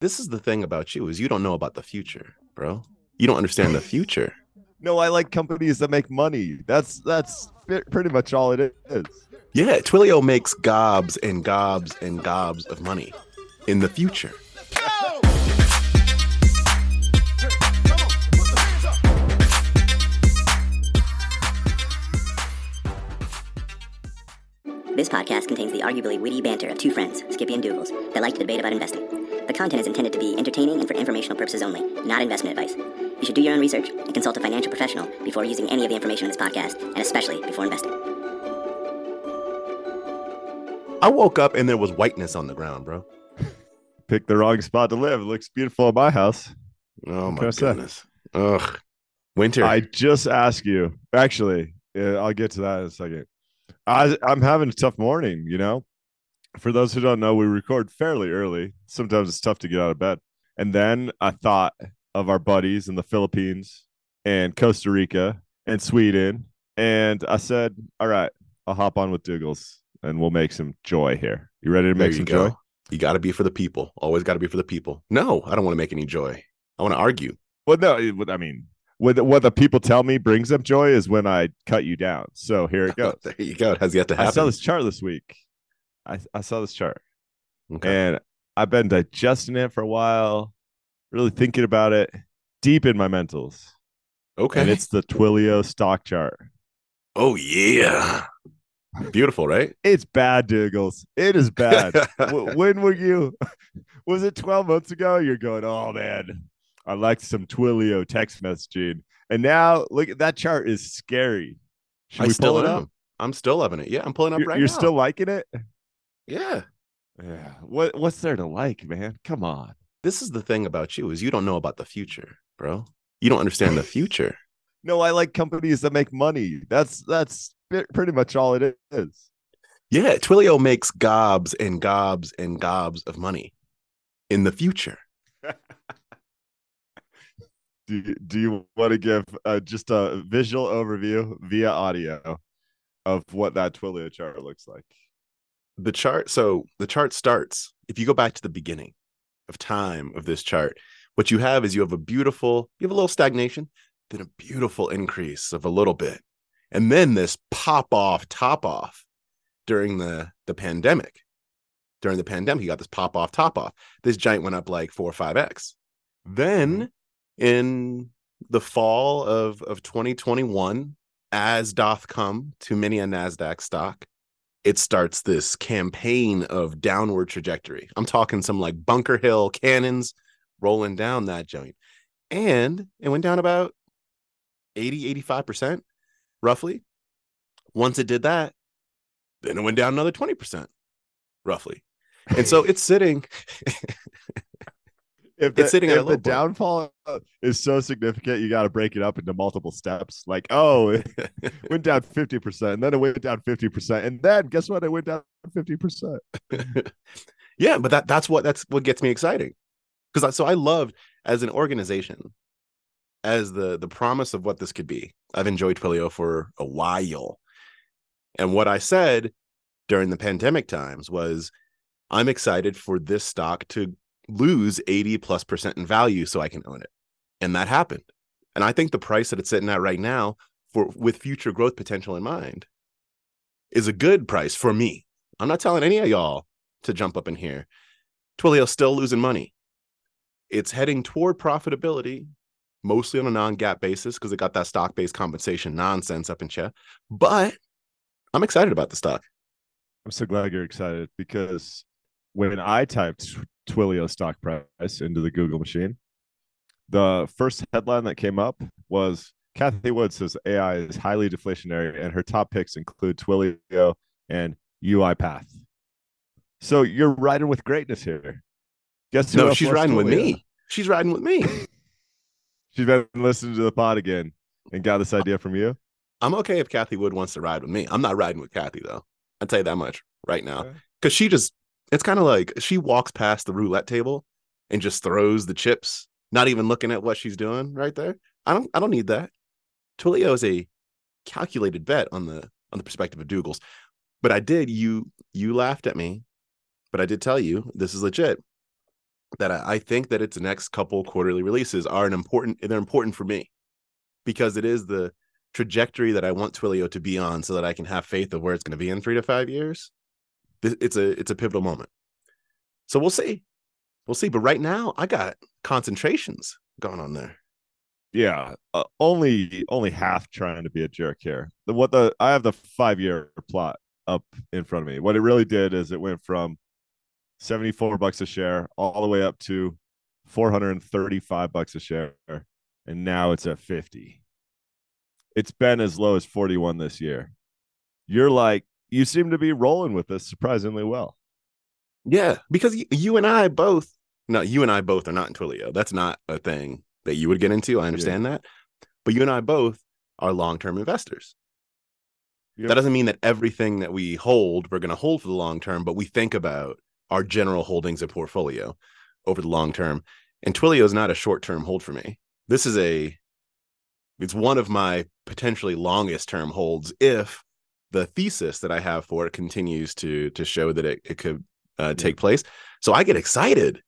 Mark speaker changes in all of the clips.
Speaker 1: This is the thing about you is you don't know about the future, bro. You don't understand the future.
Speaker 2: No, I like companies that make money. That's that's pretty much all it is.
Speaker 1: Yeah, Twilio makes gobs and gobs and gobs of money in the future.
Speaker 3: This podcast contains the arguably witty banter of two friends, Skippy and Doogles, that like to debate about investing. The content is intended to be entertaining and for informational purposes only, not investment advice. You should do your own research and consult a financial professional before using any of the information in this podcast, and especially before investing.
Speaker 1: I woke up and there was whiteness on the ground, bro.
Speaker 2: Picked the wrong spot to live. It looks beautiful at my house.
Speaker 1: Oh my
Speaker 2: can I say?
Speaker 1: goodness. Ugh. Winter.
Speaker 2: I just ask you. Actually, yeah, I'll get to that in a second. I, I'm having a tough morning. You know, for those who don't know, we record fairly early. Sometimes it's tough to get out of bed. And then I thought of our buddies in the Philippines and Costa Rica and Sweden, and I said, "All right, I'll hop on with Doogles and we'll make some joy here. You ready to
Speaker 1: there
Speaker 2: make some
Speaker 1: go.
Speaker 2: joy?"
Speaker 1: You got to be for the people. Always got to be for the people. No, I don't want to make any joy. I want to argue.
Speaker 2: Well, no, I mean, what the, what the people tell me brings them joy is when I cut you down. So here it goes.
Speaker 1: there you go. It has yet to happen.
Speaker 2: I saw this chart this week. I, I saw this chart
Speaker 1: Okay.
Speaker 2: and I've been digesting it for a while, really thinking about it deep in my mentals.
Speaker 1: okay.
Speaker 2: And it's the Twilio stock chart.
Speaker 1: oh yeah. Beautiful, right?
Speaker 2: It's bad, Doogles. It is bad. When were you? Was it 12 months ago? You're going, oh man, I like some Twilio text messaging. And now look that chart is scary. Should
Speaker 1: I
Speaker 2: we pull it
Speaker 1: am.
Speaker 2: up?
Speaker 1: I'm still loving it. Yeah, I'm pulling up
Speaker 2: You're,
Speaker 1: right
Speaker 2: you're
Speaker 1: now.
Speaker 2: still liking it?
Speaker 1: Yeah.
Speaker 2: Yeah. What what's there to like, man? Come on.
Speaker 1: This is the thing about you is you don't know about the future, bro. You don't understand the future.
Speaker 2: No, I like companies that make money. That's that's pretty much all it is.
Speaker 1: Yeah, Twilio makes gobs and gobs and gobs of money in the future.
Speaker 2: Do you, do you want to give uh, just a visual overview via audio of what that Twilio chart looks like?
Speaker 1: The chart, so the chart starts, if you go back to the beginning of time of this chart, what you have is you have a beautiful, you have a little stagnation, then a beautiful increase of a little bit. And then this pop off, top off during the the pandemic. During the pandemic, you got this pop off, top off. This giant went up like four or five X. Then mm-hmm. in the fall of, of 2021, as doth come to many a NASDAQ stock, it starts this campaign of downward trajectory. I'm talking some like Bunker Hill cannons rolling down that joint. And it went down about 80, 85% roughly. Once it did that, then it went down another 20% roughly. And so it's sitting
Speaker 2: If
Speaker 1: It's sitting
Speaker 2: if the
Speaker 1: point.
Speaker 2: downfall is so significant, you got to break it up into multiple steps. Like, oh, it went down 50%, and then it went down 50%. And then guess what? It went down 50%.
Speaker 1: yeah, but that that's what that's what gets me exciting. Because I, so I loved as an organization, as the the promise of what this could be. I've enjoyed Twilio for a while, and what I said during the pandemic times was, I'm excited for this stock to lose 80 plus percent in value so I can own it, and that happened. And I think the price that it's sitting at right now, for with future growth potential in mind, is a good price for me. I'm not telling any of y'all to jump up in here. Twilio's still losing money. It's heading toward profitability, mostly on a non-GAAP basis because it got that stock-based compensation nonsense up in chat. But I'm excited about the stock.
Speaker 2: I'm so glad you're excited because when I typed Twilio stock price into the Google machine, the first headline that came up was Cathie Wood says AI is highly deflationary, and her top picks include Twilio and UiPath. So you're riding with greatness here. Guess who
Speaker 1: No, she's riding with me. She's riding with me.
Speaker 2: She's been listening to the pod again and got this idea from you.
Speaker 1: I'm okay if Cathie Wood wants to ride with me. I'm not riding with Cathie though. I'll tell you that much right now. Because she just it's kind of like she walks past the roulette table and just throws the chips, not even looking at what she's doing right there. I don't I don't need that. Twilio is a calculated bet on the on the perspective of Doogles. But I did you you laughed at me, but I did tell you this is legit. that I, I think that its next couple quarterly releases are an important they're important for me because it is the trajectory that I want Twilio to be on so that I can have faith of where it's going to be in three to five years. It's a it's a pivotal moment. So we'll see. We'll see. But right now, I got concentrations going on there.
Speaker 2: Yeah, uh, only only half trying to be a jerk here. The, what the I have the five year plot up in front of me. What it really did is it went from 74 bucks a share all the way up to 435 bucks a share and now it's at 50 it's been as low as 41 this year you're like you seem to be rolling with this surprisingly well
Speaker 1: yeah because you and i both no you and i both are not in twilio that's not a thing that you would get into i understand yeah. that but you and i both are long-term investors yep. that doesn't mean that everything that we hold we're going to hold for the long term but we think about our general holdings and portfolio over the long term. And Twilio is not a short term hold for me. This is a it's one of my potentially longest term holds if the thesis that I have for it continues to to show that it, it could uh, take place. So I get excited.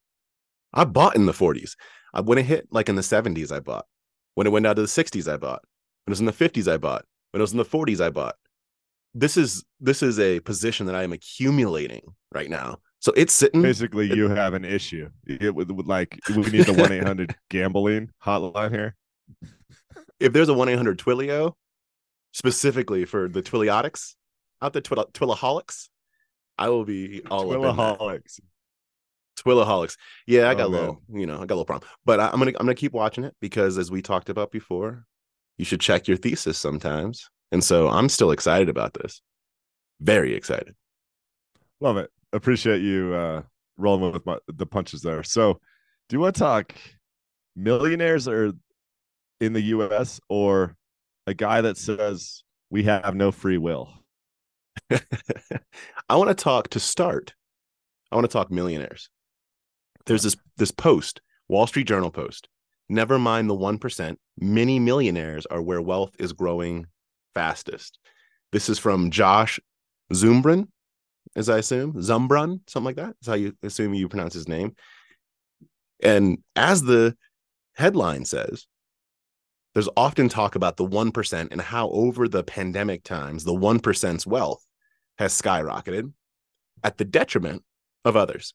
Speaker 1: I bought in the 40s. I, when it hit like in the 70s, I bought. When it went down to the 60s, I bought. When it was in the 50s, I bought. When it was in the 40s, I bought. This is this is a position that I am accumulating right now so it's sitting.
Speaker 2: Basically, you have an issue. It would like we need the one eight hundred gambling hotline here.
Speaker 1: If there's a one eight hundred Twilio, specifically for the Twiliotics out the Twil- Twilaholics, I will be all
Speaker 2: Twilaholics.
Speaker 1: Twilaholics. Yeah, I got oh, a little, man. you know, I got a little problem, but I, I'm gonna I'm gonna keep watching it because as we talked about before, you should check your thesis sometimes, and so I'm still excited about this. Very excited.
Speaker 2: Love it appreciate you uh, rolling with my, the punches there. So, do you want to talk millionaires or in the U.S. or a guy that says we have no free will?
Speaker 1: I want to talk to start. I want to talk millionaires. There's this this post, Wall Street Journal post. Never mind the 1%, many millionaires are where wealth is growing fastest. This is from Josh Zumbrun, as I assume, Zumbrun, something like that. that. Is how you assume you pronounce his name. And as the headline says, there's often talk about the 1% and how over the pandemic times, the 1%'s wealth has skyrocketed at the detriment of others.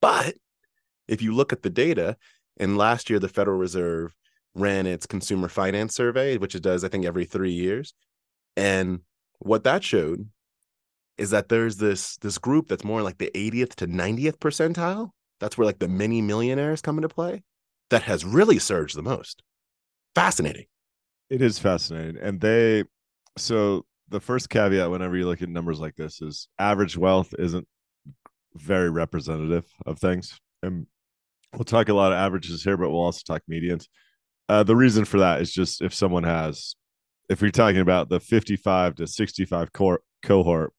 Speaker 1: But if you look at the data, and last year the Federal Reserve ran its consumer finance survey, which it does, I think, every three years. And what that showed is that there's this this group that's more like the 80th to 90th percentile. That's where like the mini millionaires come into play. That has really surged the most. Fascinating.
Speaker 2: It is fascinating. And they so the first caveat whenever you look at numbers like this is average wealth isn't very representative of things. And we'll talk a lot of averages here, but we'll also talk medians. Uh, the reason for that is just if someone has, if you're talking about the 55 to 65 core cohort,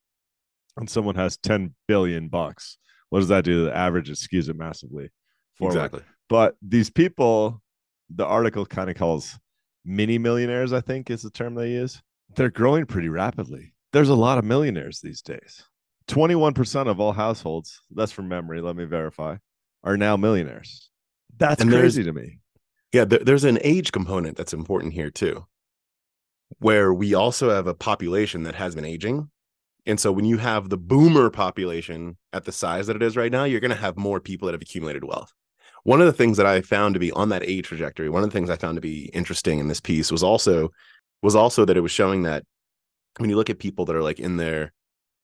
Speaker 2: and someone has 10 billion bucks, what does that do? To the average it skews it massively.
Speaker 1: Forward. Exactly.
Speaker 2: But these people, the article kind of calls mini millionaires, I think is the term they use. They're growing pretty rapidly. There's a lot of millionaires these days. 21% of all households, that's from memory, let me verify, are now millionaires. That's and crazy to me.
Speaker 1: Yeah, there's an age component that's important here too, where we also have a population that has been aging and so when you have the boomer population at the size that it is right now, you're going to have more people that have accumulated wealth. One of the things that I found to be on that age trajectory, one of the things I found to be interesting in this piece was also was also that it was showing that when you look at people that are like in their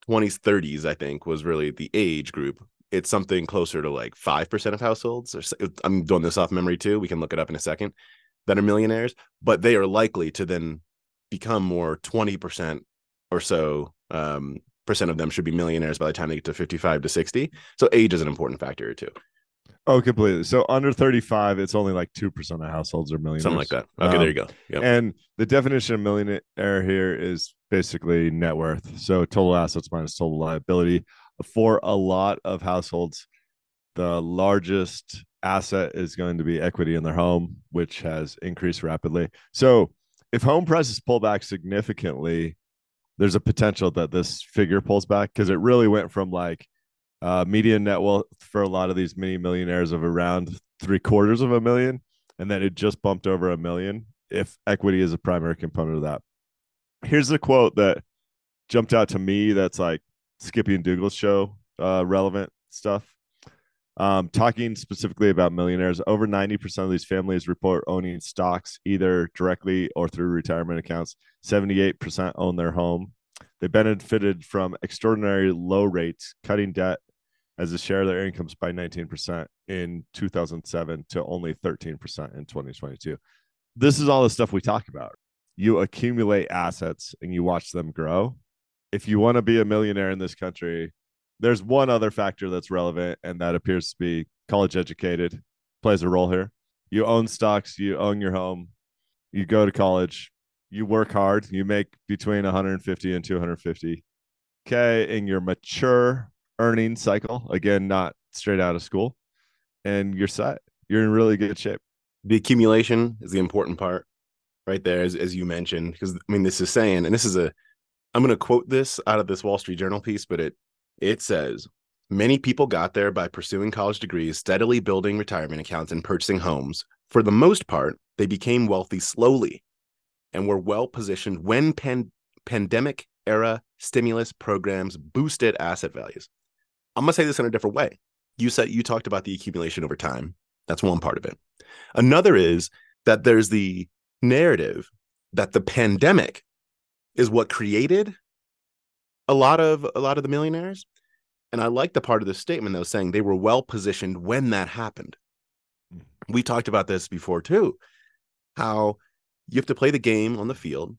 Speaker 1: 20s, 30s, I think was really the age group. It's something closer to like 5% of households. Or I'm doing this off memory too. We can look it up in a second that are millionaires, but they are likely to then become more 20% or so um, percent of them should be millionaires by the time they get to 55 to 60. So age is an important factor too.
Speaker 2: Oh, completely. So under 35, it's only like 2% of households are millionaires.
Speaker 1: Something like that. Okay, um, there you go.
Speaker 2: Yep. And the definition of millionaire here is basically net worth. So total assets minus total liability. For a lot of households, the largest asset is going to be equity in their home, which has increased rapidly. So if home prices pull back significantly, there's a potential that this figure pulls back because it really went from like Uh, median net wealth for a lot of these mini millionaires of around three quarters of a million, and then it just bumped over a million if equity is a primary component of that. Here's a quote that jumped out to me that's like Skippy and Doogles show uh, relevant stuff. Um, talking specifically about millionaires, over 90% of these families report owning stocks either directly or through retirement accounts. 78% own their home. They benefited from extraordinary low rates, cutting debt as a share of their incomes by 19% in 2007 to only 13% in 2022. This is all the stuff we talk about. You accumulate assets and you watch them grow. If you want to be a millionaire in this country, there's one other factor that's relevant, and that appears to be college educated plays a role here. You own stocks, you own your home, you go to college, you work hard, you make between 150 and 250 k in your mature earning cycle. Again, not straight out of school, and you're set. You're in really good shape.
Speaker 1: The accumulation is the important part, right there, as, as you mentioned. Because I mean, this is saying, and this is a, I'm going to quote this out of this Wall Street Journal piece, but it it says many people got there by pursuing college degrees, steadily building retirement accounts, and purchasing homes. For the most part, they became wealthy slowly and were well positioned when pan- pandemic era stimulus programs boosted asset values. I'm going to say this in a different way. You said you talked about the accumulation over time. That's one part of it. Another is that there's the narrative that the pandemic is what created a lot of a lot of the millionaires and i like the part of the statement that was saying they were well positioned when that happened mm. we talked about this before too how you have to play the game on the field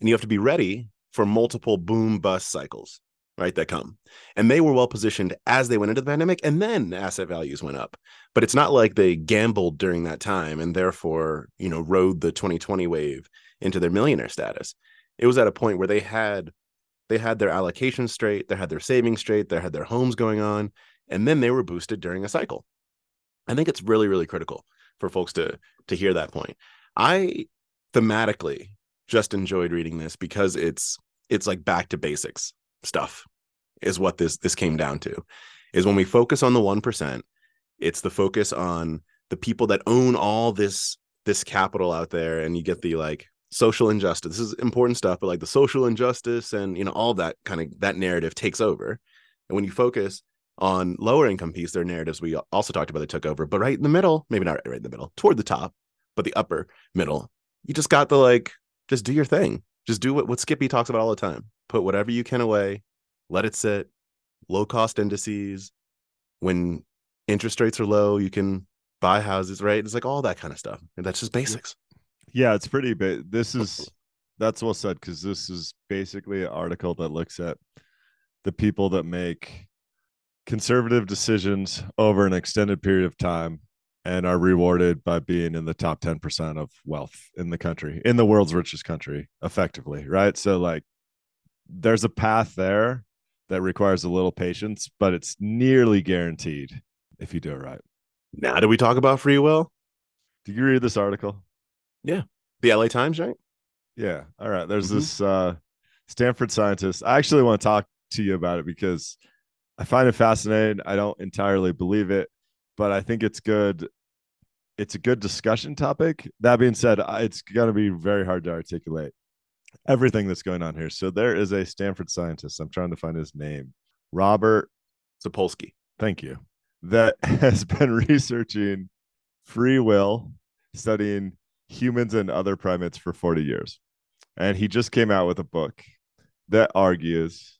Speaker 1: and you have to be ready for multiple boom bust cycles right that come and they were well positioned as they went into the pandemic and then asset values went up but it's not like they gambled during that time and therefore you know rode the 2020 wave into their millionaire status it was at a point where they had they had their allocation straight, they had their savings straight, they had their homes going on, and then they were boosted during a cycle. I think it's really, really critical for folks to to hear that point. I thematically just enjoyed reading this because it's it's like back to basics stuff is what this this came down to is when we focus on the 1% it's the focus on the people that own all this this capital out there and you get the like social injustice. This is important stuff, but like the social injustice and you know all that kind of that narrative takes over. And when you focus on lower income piece, their narratives we also talked about they took over, but right in the middle, maybe not right in the middle, toward the top, but the upper middle, you just got the like, just do your thing. Just do what, what Skippy talks about all the time. Put whatever you can away, let it sit, low cost indices. When interest rates are low, you can buy houses, right? It's like all that kind of stuff. And that's just basics.
Speaker 2: Yeah, it's pretty big. This is that's well said because this is basically an article that looks at the people that make conservative decisions over an extended period of time and are rewarded by being in the top 10% of wealth in the country, in the world's richest country, effectively. Right. So, like, there's a path there that requires a little patience, but it's nearly guaranteed if you do it right.
Speaker 1: Now, do we talk about free will?
Speaker 2: Did you read this article?
Speaker 1: Yeah. The LA Times, right?
Speaker 2: Yeah. All right. There's mm-hmm. this uh, Stanford scientist. I actually want to talk to you about it because I find it fascinating. I don't entirely believe it, but I think it's good. It's a good discussion topic. That being said, it's going to be very hard to articulate everything that's going on here. So there is a Stanford scientist. I'm trying to find his name. Robert
Speaker 1: Sapolsky.
Speaker 2: Thank you. That has been researching free will, studying humans and other primates for 40 years. And he just came out with a book that argues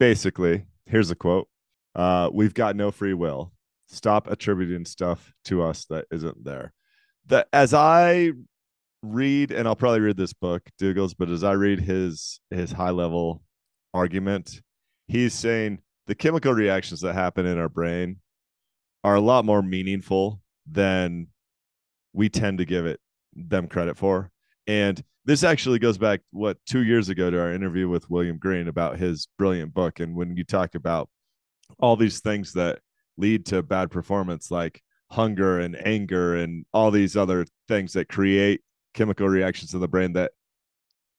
Speaker 2: basically here's a quote uh, We've got no free will. Stop attributing stuff to us that isn't there. That as I read, and I'll probably read this book, Doogles, but as I read his his high level argument, he's saying the chemical reactions that happen in our brain are a lot more meaningful than we tend to give it them credit for. And this actually goes back what two years ago to our interview with William Green about his brilliant book. And when you talk about all these things that lead to bad performance, like hunger and anger and all these other things that create chemical reactions in the brain that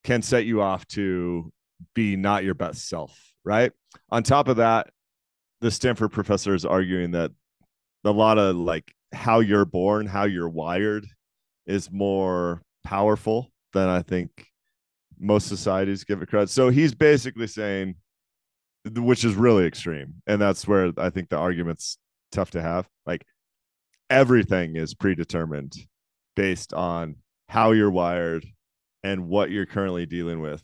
Speaker 2: can set you off to be not your best self, right? On top of that, the Stanford professor is arguing that a lot of like how you're born, how you're wired is more powerful than I think most societies give it credit. So he's basically saying, which is really extreme. And that's where I think the argument's tough to have. Like everything is predetermined based on how you're wired and what you're currently dealing with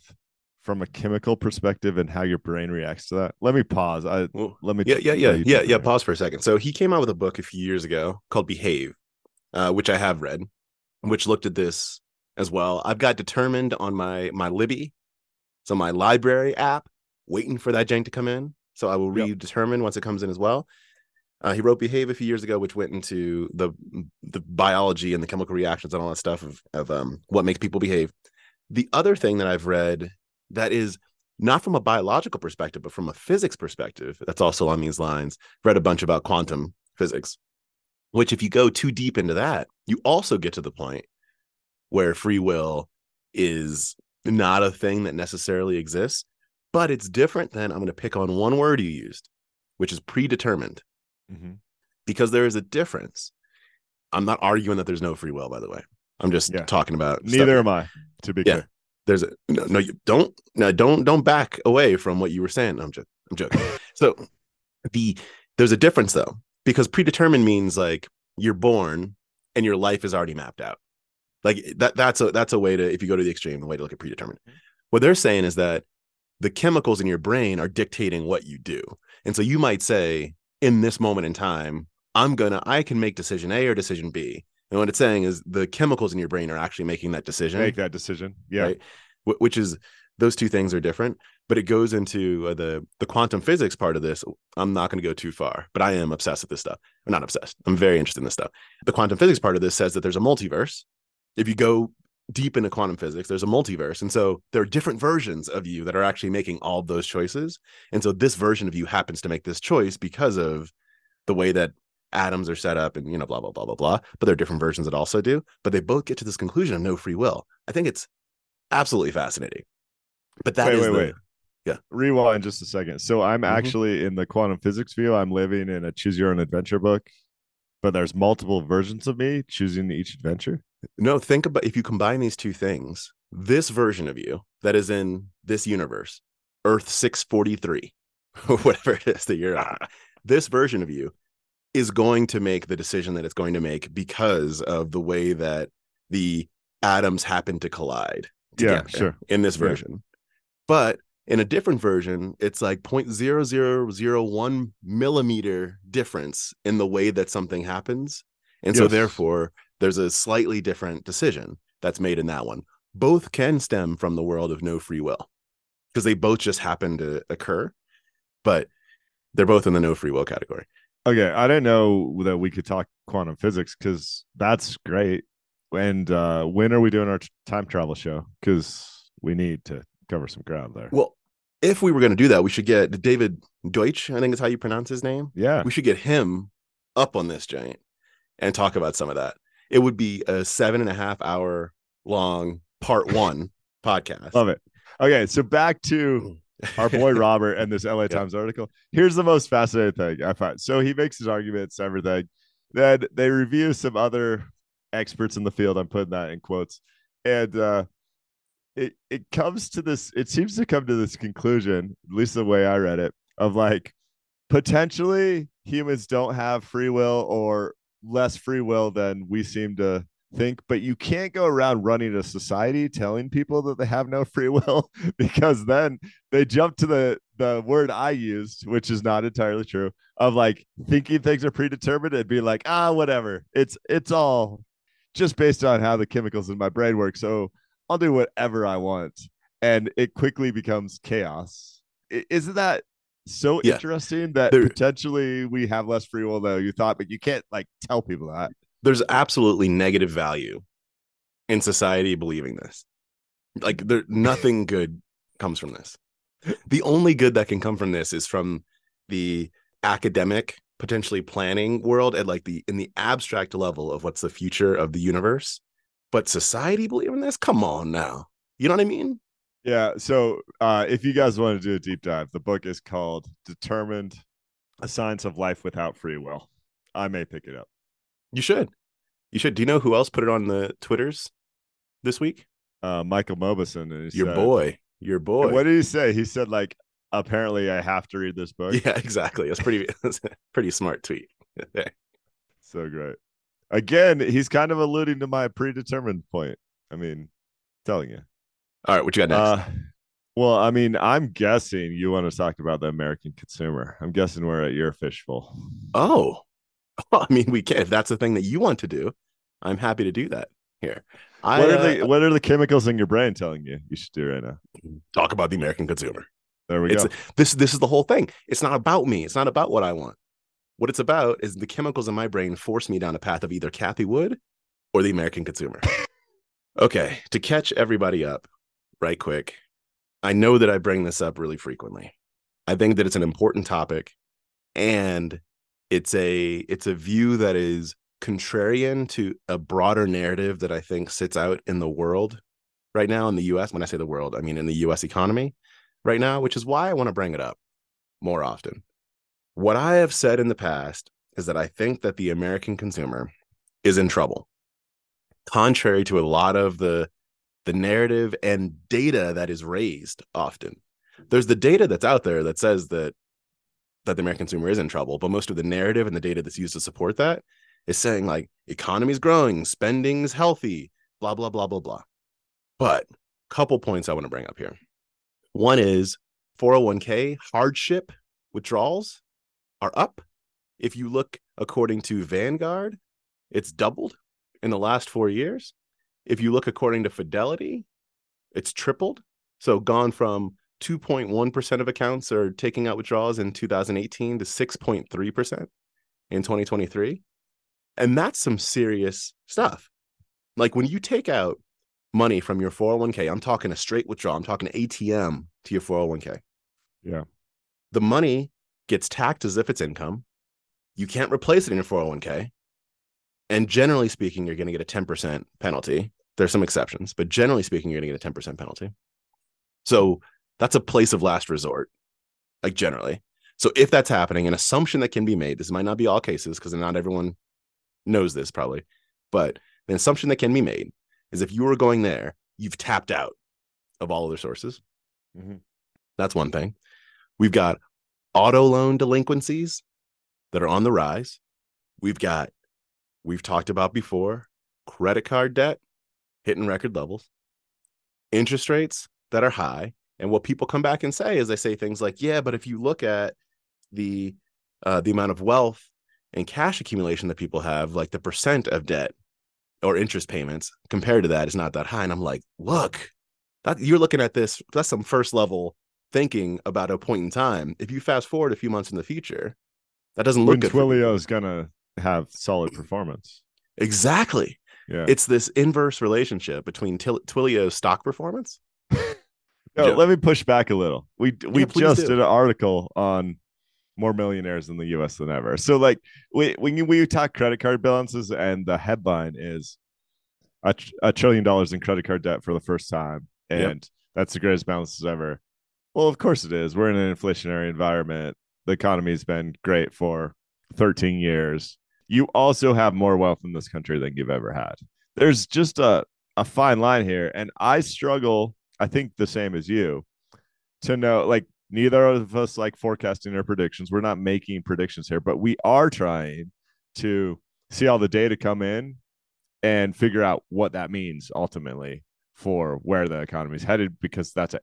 Speaker 2: from a chemical perspective and how your brain reacts to that. Let me pause. I
Speaker 1: Well,
Speaker 2: let me
Speaker 1: yeah, yeah, yeah, yeah, yeah. Pause for a second. So he came out with a book a few years ago called Behave, uh, which I have read, which looked at this as well. I've got determined on my my Libby, so my library app, waiting for that jank to come in. So I will
Speaker 2: Yep.
Speaker 1: read determine once it comes in as well. Uh, he wrote Behave a few years ago, which went into the the biology and the chemical reactions and all that stuff of of um, what makes people behave. The other thing that I've read that is not from a biological perspective, but from a physics perspective, that's also along these lines. Read a bunch about quantum physics, which, if you go too deep into that, you also get to the point where free will is not a thing that necessarily exists, but it's different than I'm going to pick on one word you used, which is predetermined,
Speaker 2: Mhm.
Speaker 1: because there is a difference. I'm not arguing that there's no free will, by the way. I'm just
Speaker 2: Yeah.
Speaker 1: talking about stuff
Speaker 2: Neither am I, to be
Speaker 1: Yeah.
Speaker 2: clear.
Speaker 1: there's a no, no you don't no don't don't back away from what you were saying i'm just i'm joking so the there's a difference though because predetermined means like you're born and your life is already mapped out like that that's a that's a way to if you go to the extreme the way to look at predetermined what they're saying is that the chemicals in your brain are dictating what you do and so you might say in this moment in time i'm gonna i can make decision a or decision b and what it's saying is the chemicals in your brain are actually making that decision
Speaker 2: Make that decision. Yeah.
Speaker 1: right? Wh- Which is those two things are different, but it goes into uh, the the quantum physics part of this. I'm not going to go too far, but I am obsessed with this stuff. I'm not obsessed. I'm very interested in this stuff. The quantum physics part of this says that there's a multiverse. If you go deep into quantum physics, there's a multiverse, and so there are different versions of you that are actually making all those choices. And so this version of you happens to make this choice because of the way that atoms are set up and you know blah blah blah blah blah but there are different versions that also do but they both get to this conclusion of no free will i think it's absolutely fascinating but that
Speaker 2: Wait,
Speaker 1: is
Speaker 2: wait,
Speaker 1: the-
Speaker 2: wait.
Speaker 1: Yeah.
Speaker 2: Rewind just a second. So I'm
Speaker 1: Mhm.
Speaker 2: actually in the quantum physics view. I'm living in a choose your own adventure book, but there's multiple versions of me choosing each adventure.
Speaker 1: No think about if you combine these two things this version of you that is in this universe earth 643 or whatever it is that you're on this version of you is going to make the decision that it's going to make because of the way that the atoms happen to collide
Speaker 2: Yeah, sure.
Speaker 1: in this
Speaker 2: Yeah.
Speaker 1: version but in a different version it's like 0.0001 millimeter difference in the way that something happens and so therefore there's a slightly different decision that's made in that one both can stem from the world of no free will because they both just happen to occur but they're both in the no free will category
Speaker 2: Okay, I didn't know that we could talk quantum physics because that's great. And uh, when are we doing our time travel show? Because we need to cover some ground there.
Speaker 1: well if we were going to do that we should get david deutsch i think is how you pronounce his name
Speaker 2: yeah,
Speaker 1: we should get him up on this giant and talk about some of that. It would be a seven and a half hour long part one podcast.
Speaker 2: love it. Okay, so back to our boy Robert and this LA Times article. Here's the most fascinating thing I find. So he makes his arguments, everything. Then they review some other experts in the field. I'm putting that in quotes. And uh it it comes to this, it seems to come to this conclusion, at least the way I read it, of like potentially humans don't have free will or less free will than we seem to think, but you can't go around running a society telling people that they have no free will because then they jump to the the word I used, which is not entirely true, of like thinking things are predetermined and be like, ah, whatever. It's it's all just based on how the chemicals in my brain work. So I'll do whatever I want. And it quickly becomes chaos. Isn't that so
Speaker 1: Yeah.
Speaker 2: interesting that
Speaker 1: There-
Speaker 2: potentially we have less free will though you thought, but you can't like tell people that.
Speaker 1: There's absolutely negative value in society believing this. Like there nothing good comes from this. The only good that can come from this is from the academic potentially planning world at like the in the abstract level of what's the future of the universe. But society believing this? Come on now. You know what I mean?
Speaker 2: Yeah. So uh, if you guys want to do a deep dive, the book is called Determined A Science of Life Without Free Will. I may pick it up.
Speaker 1: You should. You should. Do you know who else put it on the Twitters this week?
Speaker 2: Uh, Michael Mauboussin.
Speaker 1: Your
Speaker 2: said-
Speaker 1: boy. Your boy.
Speaker 2: What did he say? He said like, apparently I have to read this book.
Speaker 1: Yeah, exactly. That's pretty that's a pretty smart tweet.
Speaker 2: So great. Again, he's kind of alluding to my predetermined point. I mean, telling you.
Speaker 1: All right, what you got next?
Speaker 2: Uh, well, I mean, I'm guessing you want to talk about the American consumer. I'm guessing we're at your fishbowl.
Speaker 1: oh. I mean, we can if that's the thing that you want to do. I'm happy to do that here. I
Speaker 2: What are
Speaker 1: uh,
Speaker 2: the what are the chemicals in your brain telling you you should do right now?
Speaker 1: talk about the American consumer.
Speaker 2: There we
Speaker 1: It's
Speaker 2: go.
Speaker 1: this this is the whole thing. It's not about me. It's not about what I want. What it's about is the chemicals in my brain force me down a path of either Cathie Wood or the American consumer. okay, to catch everybody up right quick. I know that I bring this up really frequently. I think that it's an important topic and it's a it's a view that is contrarian to a broader narrative that I think sits out in the world right now in the US. When I say the world, I mean in the US economy right now, which is why I want to bring it up more often. What I have said in the past is that I think that the American consumer is in trouble. Contrary to a lot of the the narrative and data that is raised often. There's the data that's out there that says that that the American consumer is in trouble, but most of the narrative and the data that's used to support that is saying like economy's growing, spending's healthy, blah blah blah blah blah. But couple points I want to bring up here. One is 401k hardship withdrawals are up. If you look according to Vanguard, it's doubled in the last 4 years. If you look according to Fidelity, it's tripled. So gone from 2.1% of accounts are taking out withdrawals in 2018 to 6.3% in 2023. And that's some serious stuff. Like when you take out money from your 401k, I'm talking a straight withdrawal, I'm talking ATM to your 401k.
Speaker 2: Yeah.
Speaker 1: The money gets taxed as if it's income. You can't replace it in your 401k. And generally speaking, you're going to get a 10% penalty. There's some exceptions, but generally speaking, you're going to get a 10% penalty. So that's a place of last resort, like generally. So if that's happening, an assumption that can be made, this might not be all cases because not everyone knows this probably, but the assumption that can be made is if you were going there, you've tapped out of all other sources.
Speaker 2: Mhm.
Speaker 1: That's one thing. We've got auto loan delinquencies that are on the rise. We've got, we've talked about before, credit card debt hitting record levels, interest rates that are high. And what people come back and say is they say things like, yeah, but if you look at the uh, the amount of wealth and cash accumulation that people have, like the percent of debt or interest payments compared to that is not that high. And I'm like, look, that you're looking at this, that's some first level thinking about a point in time. If you fast forward a few months in the future, that doesn't look
Speaker 2: When
Speaker 1: good.
Speaker 2: Twilio is gonna have solid performance.
Speaker 1: Exactly.
Speaker 2: Yeah.
Speaker 1: It's this inverse relationship between Til- Twilio's stock performance.
Speaker 2: No,
Speaker 1: Yeah.
Speaker 2: let me push back a little. We we just
Speaker 1: do.
Speaker 2: did an article on more millionaires in the U.S. than ever. So like we when we talk credit card balances, and the headline is a, tr- a trillion dollars in credit card debt for the first time, and
Speaker 1: Yep.
Speaker 2: that's the greatest balances ever. Well, of course it is. We're in an inflationary environment. The economy's been great for 13 years. You also have more wealth in this country than you've ever had. There's just a a fine line here, and I struggle. I think the same as you to know like neither of us like forecasting or predictions. We're not making predictions here, but we are trying to see all the data come in and figure out what that means ultimately for where the economy is headed because that's a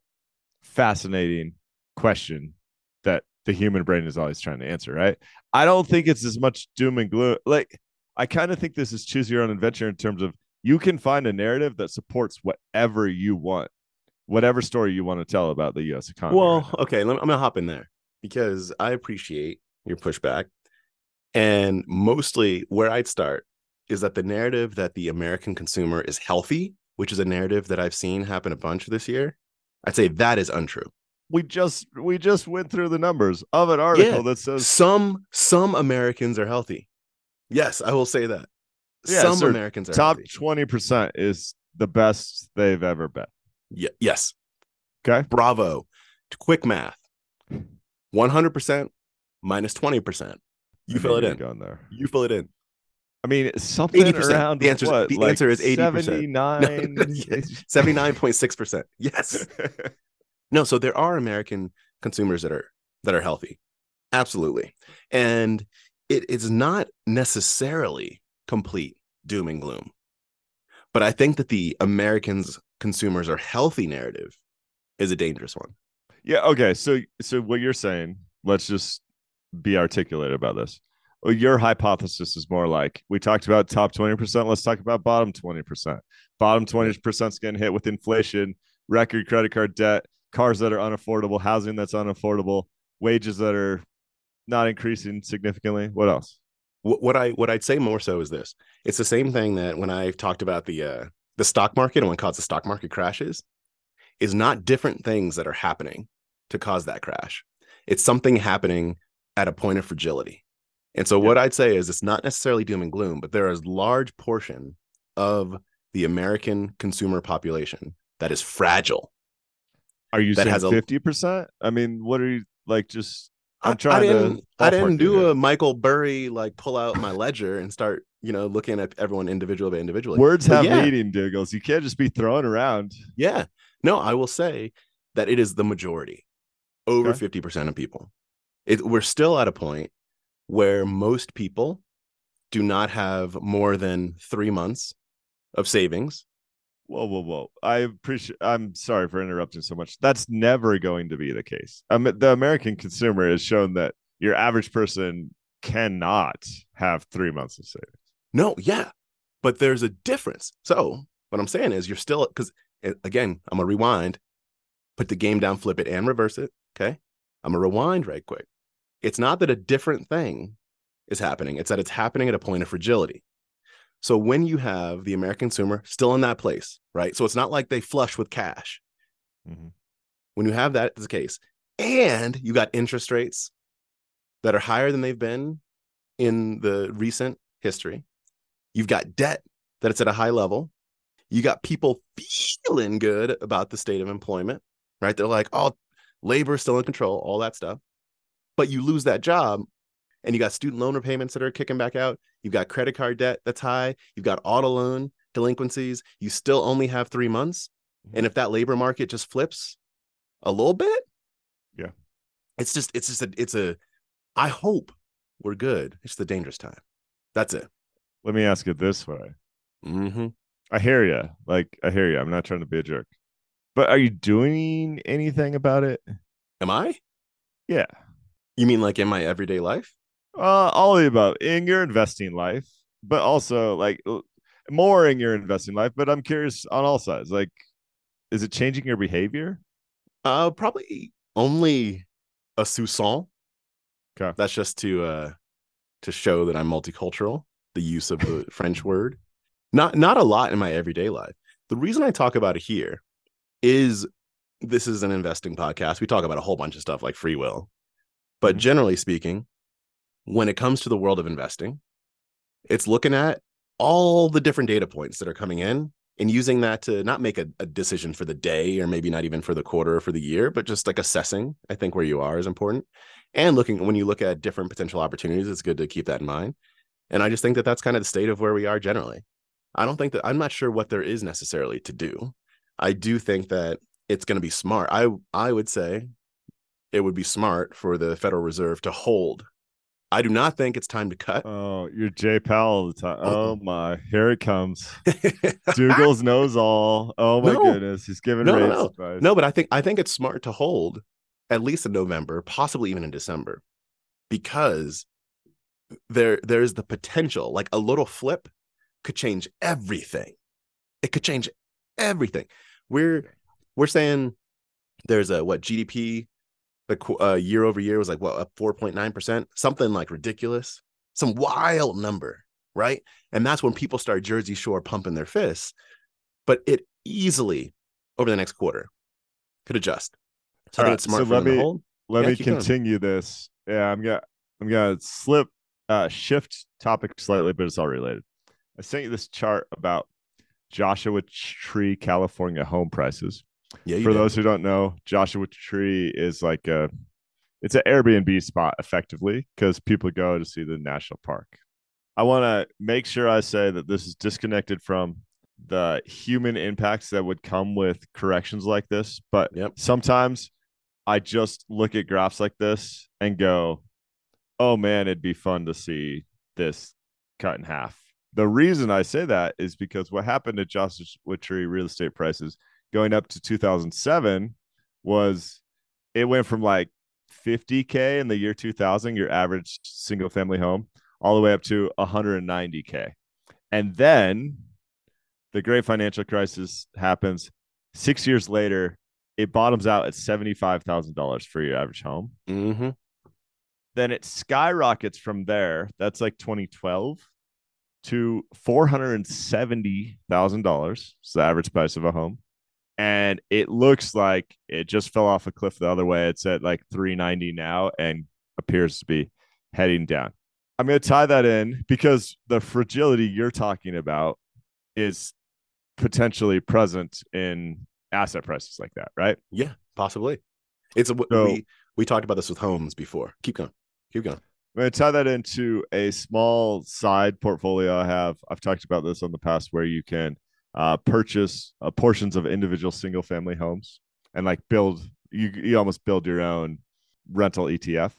Speaker 2: fascinating question that the human brain is always trying to answer, right? I don't think it's as much doom and gloom. Like I kind of think this is choose your own adventure in terms of you can find a narrative that supports whatever you want, whatever story you want to tell about the U.S. economy.
Speaker 1: Well,
Speaker 2: right
Speaker 1: okay, let me, I'm gonna hop in there because I appreciate your pushback, and mostly where I'd start is that the narrative that the American consumer is healthy, which is a narrative that I've seen happen a bunch this year. I'd say that is untrue.
Speaker 2: We just we just went through the numbers of an article
Speaker 1: Yeah.
Speaker 2: that says
Speaker 1: Some some Americans are healthy. Yes, I will say that.
Speaker 2: Yeah,
Speaker 1: some
Speaker 2: sir.
Speaker 1: Americans are
Speaker 2: top twenty percent is the best they've ever been.
Speaker 1: Ye- yes,
Speaker 2: Okay,
Speaker 1: bravo. Quick math. 100% 20%. You
Speaker 2: I
Speaker 1: fill it in.
Speaker 2: Going there.
Speaker 1: You fill it in.
Speaker 2: I mean, something
Speaker 1: 80%.
Speaker 2: around
Speaker 1: The answer's-
Speaker 2: what,
Speaker 1: the
Speaker 2: like
Speaker 1: answer is 80%.
Speaker 2: Seventy-nine.
Speaker 1: Seventy-nine point six percent. Yes. No, so there are American consumers that are that are healthy. Absolutely. And it is not necessarily complete doom and gloom. But I think that the Americans consumers are healthy narrative is a dangerous one.
Speaker 2: yeah. Okay. So, so what you're saying? Let's just be articulate about this. Your hypothesis is more like we talked about top 20%. Let's talk about bottom 20%. Bottom 20% is getting hit with inflation, record credit card debt, cars that are unaffordable, housing that's unaffordable, wages that are not increasing significantly. What else?
Speaker 1: What, what I what I'd say more so is this: it's the same thing that when I talked about the uh, the stock market and what caused the stock market crashes is not different things that are happening to cause that crash. It's something happening at a point of fragility. And so what I'd say is it's not necessarily doom and gloom, but there is large portion of the American consumer population that is fragile.
Speaker 2: Are you saying 50%? I mean, what are you like just I'm trying
Speaker 1: I
Speaker 2: to
Speaker 1: didn't, I didn't do
Speaker 2: here.
Speaker 1: a Michael Burry like pull out my ledger and start, you know, looking at everyone individual by individually.
Speaker 2: words
Speaker 1: But
Speaker 2: have
Speaker 1: yeah.
Speaker 2: meaning, Diggles. You can't just be thrown around.
Speaker 1: Yeah. No, I will say that it is the majority, over
Speaker 2: Okay.
Speaker 1: 50% of people. It, we're still at a point where most people do not have more than three months of savings.
Speaker 2: Whoa, whoa, whoa. I appreciate I'm sorry for interrupting so much. That's never going to be the case. Um, the American consumer has shown that your average person cannot have three months of savings.
Speaker 1: No, yeah, but there's a difference. So, what I'm saying is, you're still, because again, I'm to rewind, put the game down, flip it, and reverse it. Okay. I'm to rewind right quick. It's not that a different thing is happening, it's that it's happening at a point of fragility. So when you have the American consumer still in that place, right? So it's not like they flush with cash.
Speaker 2: Mhm.
Speaker 1: When you have that as the case, and you got interest rates that are higher than they've been in the recent history, you've got debt that it's at a high level. You got people feeling good about the state of employment, right? They're like, oh, labor is still in control, all that stuff. But you lose that job and you got student loan repayments that are kicking back out. You've got credit card debt that's high. You've got auto loan delinquencies. You still only have three months. And if that labor market just flips a little bit,
Speaker 2: Yeah.
Speaker 1: it's just, it's just a, it's a, I hope we're good. It's the dangerous time. That's it.
Speaker 2: Let me ask it this way.
Speaker 1: Mm-hmm.
Speaker 2: I hear you. Like I hear you. I'm not trying to be a jerk. But are you doing anything about it?
Speaker 1: Am I?
Speaker 2: Yeah.
Speaker 1: You mean like in my everyday life?
Speaker 2: Uh, all of the above in your investing life, but also like more in your investing life. But I'm curious on all sides. Like, is it changing your behavior?
Speaker 1: Uh, probably only a soupçon.
Speaker 2: Okay.
Speaker 1: That's just to uh to show that I'm multicultural. The use of the French word, not not a lot in my everyday life. The reason I talk about it here is this is an investing podcast. We talk about a whole bunch of stuff like free will, but
Speaker 2: Mhm.
Speaker 1: generally speaking, when it comes to the world of investing, it's looking at all the different data points that are coming in and using that to not make a, a decision for the day or maybe not even for the quarter or for the year, but just like assessing, I think where you are is important. And looking when you look at different potential opportunities, it's good to keep that in mind. And I just think that that's kind of the state of where we are generally. I don't think that I'm not sure what there is necessarily to do. I do think that it's going to be smart. I I would say it would be smart for the Federal Reserve to hold. I do not think it's time to cut.
Speaker 2: Oh, you're Jay Powell all the time.
Speaker 1: Oh.
Speaker 2: My, here it comes. Doogles knows all. Oh my
Speaker 1: No.
Speaker 2: goodness, he's giving
Speaker 1: No, no,
Speaker 2: rates
Speaker 1: no.
Speaker 2: advice.
Speaker 1: No, but I think I think it's smart to hold at least in November, possibly even in December, because there there's the potential, like a little flip could change everything. It could change everything. We're we're saying there's a what GDP the uh, year over year was like what up 4.9%, something like ridiculous, some wild number, right? And that's when people start Jersey Shore pumping their fists. But it easily over the next quarter could adjust. So I
Speaker 2: All
Speaker 1: think
Speaker 2: right, so let me- Let
Speaker 1: Yeah,
Speaker 2: me
Speaker 1: keep going.
Speaker 2: continue this. Yeah, I'm gonna I'm gonna slip uh shift topic slightly, but it's all related. I sent you this chart about Joshua Tree, California home prices.
Speaker 1: Yeah,
Speaker 2: For
Speaker 1: did.
Speaker 2: those who don't know, Joshua Tree is like a it's an Airbnb spot effectively because people go to see the national park. I want to make sure I say that this is disconnected from the human impacts that would come with corrections like this. But
Speaker 1: Yep.
Speaker 2: sometimes I just look at graphs like this and go, oh man, it'd be fun to see this cut in half. The reason I say that is because what happened to Joshua Tree real estate prices going up to 2007 was it went from like 50k in the year 2000 your average single family home all the way up to 190k and then the great financial crisis happens. 6 years later it bottoms out at $75,000 for your average home.
Speaker 1: Mm-hmm.
Speaker 2: then it skyrockets from there that's like 2012 to $470,000 it's the average price of a home and it looks like it just fell off a cliff the other way it's at like 390 now and appears to be heading down i'm going to tie that in because the fragility you're talking about is potentially present in asset prices like that right
Speaker 1: Yeah, possibly. It's a,
Speaker 2: So-
Speaker 1: we we talked about this with homes before. Keep going. Keep going.
Speaker 2: I'm going to tie that into a small side portfolio I have. I've talked about this on the past where you can uh, purchase uh, portions of individual single family homes and like build, you, you almost build your own rental ETF.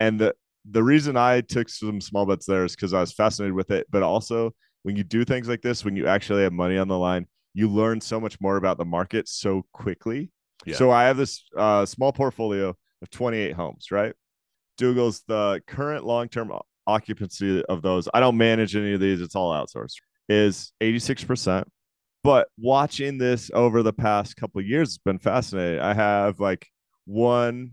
Speaker 2: And the, the reason I took some small bets there is because I was fascinated with it. But also, when you do things like this, when you actually have money on the line, you learn so much more about the market so quickly.
Speaker 1: Yeah.
Speaker 2: So I have this uh, small portfolio of 28 homes, right? Doogles the current long-term occupancy of those. I don't manage any of these; it's all outsourced. Is 86%. But watching this over the past couple of years has been fascinating. I have like one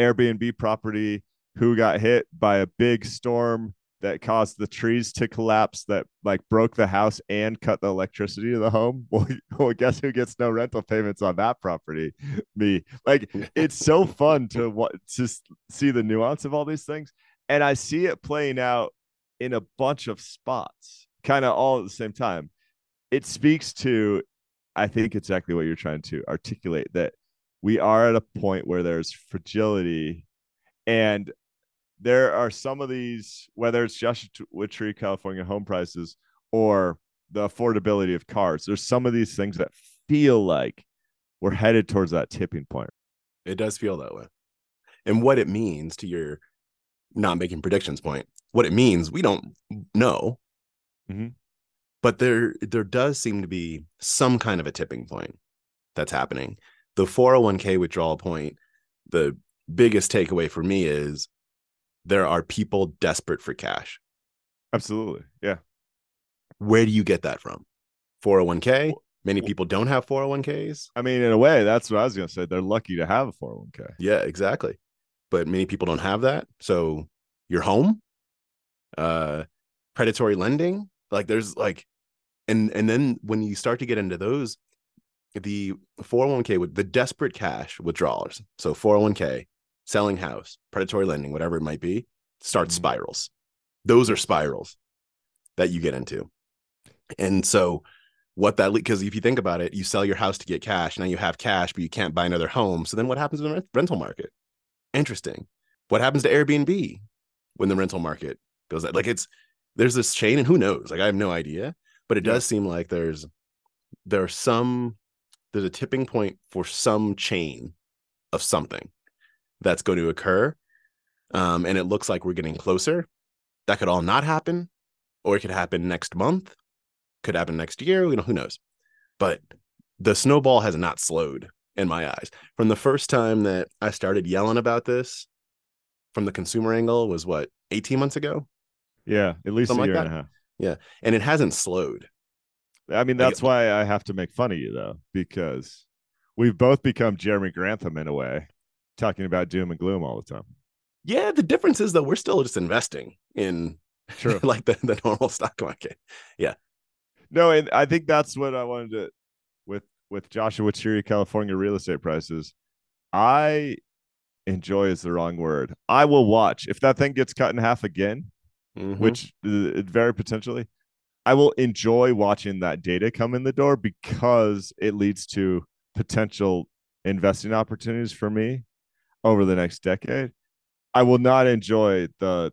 Speaker 2: Airbnb property who got hit by a big storm that caused the trees to collapse that like broke the house and cut the electricity to the home. Well, well guess who gets no rental payments on that property? Me. Like it's so fun to what to see the nuance of all these things and i see it playing out in a bunch of spots kind of all at the same time it speaks to i think exactly what you're trying to articulate that we are at a point where there's fragility and there are some of these whether it's Joshua Tree California home prices or the affordability of cars there's some of these things that feel like we're headed towards that tipping point
Speaker 1: It does feel that way. And what it means to your not making predictions point, what it means, we don't know.
Speaker 2: Mm Mhm.
Speaker 1: But there there does seem to be some kind of a tipping point that's happening. The 401k withdrawal point, the biggest takeaway for me is there are people desperate for cash.
Speaker 2: Absolutely. Yeah.
Speaker 1: Where do you get that from? 401k? Many people don't have 401ks.
Speaker 2: I mean, in a way, that's what I was going to say. They're lucky to have a 401k.
Speaker 1: Yeah, exactly. But many people don't have that. So your home, uh, predatory lending, like there's like, and and then when you start to get into those, the 401k with the desperate cash withdrawals. So 401k, selling house, predatory lending, whatever it might be, start
Speaker 2: Mhm.
Speaker 1: spirals. Those are spirals that you get into. And so what that because if you think about it, you sell your house to get cash. Now you have cash, but you can't buy another home. So then what happens in the rental market? Interesting. What happens to Airbnb when the rental market goes like it's there's this chain and who knows? Like I have no idea, but it
Speaker 2: Yeah.
Speaker 1: does seem like there's there's some there's a tipping point for some chain of something that's going to occur. Um, and it looks like we're getting closer. That could all not happen, or it could happen next month, could happen next year, you know, who knows. But the snowball has not slowed in my eyes. From the first time that I started yelling about this from the consumer angle was what, 18 months ago?
Speaker 2: Yeah. At least
Speaker 1: Something
Speaker 2: a
Speaker 1: like
Speaker 2: year and a half.
Speaker 1: Yeah and it hasn't slowed.
Speaker 2: I mean, that's why I have to make fun of you, though, because we've both become Jeremy Grantham in a way, talking about doom and gloom all the time.
Speaker 1: Yeah, the difference is that we're still just investing in
Speaker 2: True.
Speaker 1: like the, the normal stock market. Yeah.
Speaker 2: No, and I think that's what I wanted to with with Joshua Tree California real estate prices. I enjoy is the wrong word. I will watch if that thing gets cut in half again,
Speaker 1: Mhm.
Speaker 2: which uh, very potentially. I will enjoy watching that data come in the door because it leads to potential investing opportunities for me over the next decade. I will not enjoy the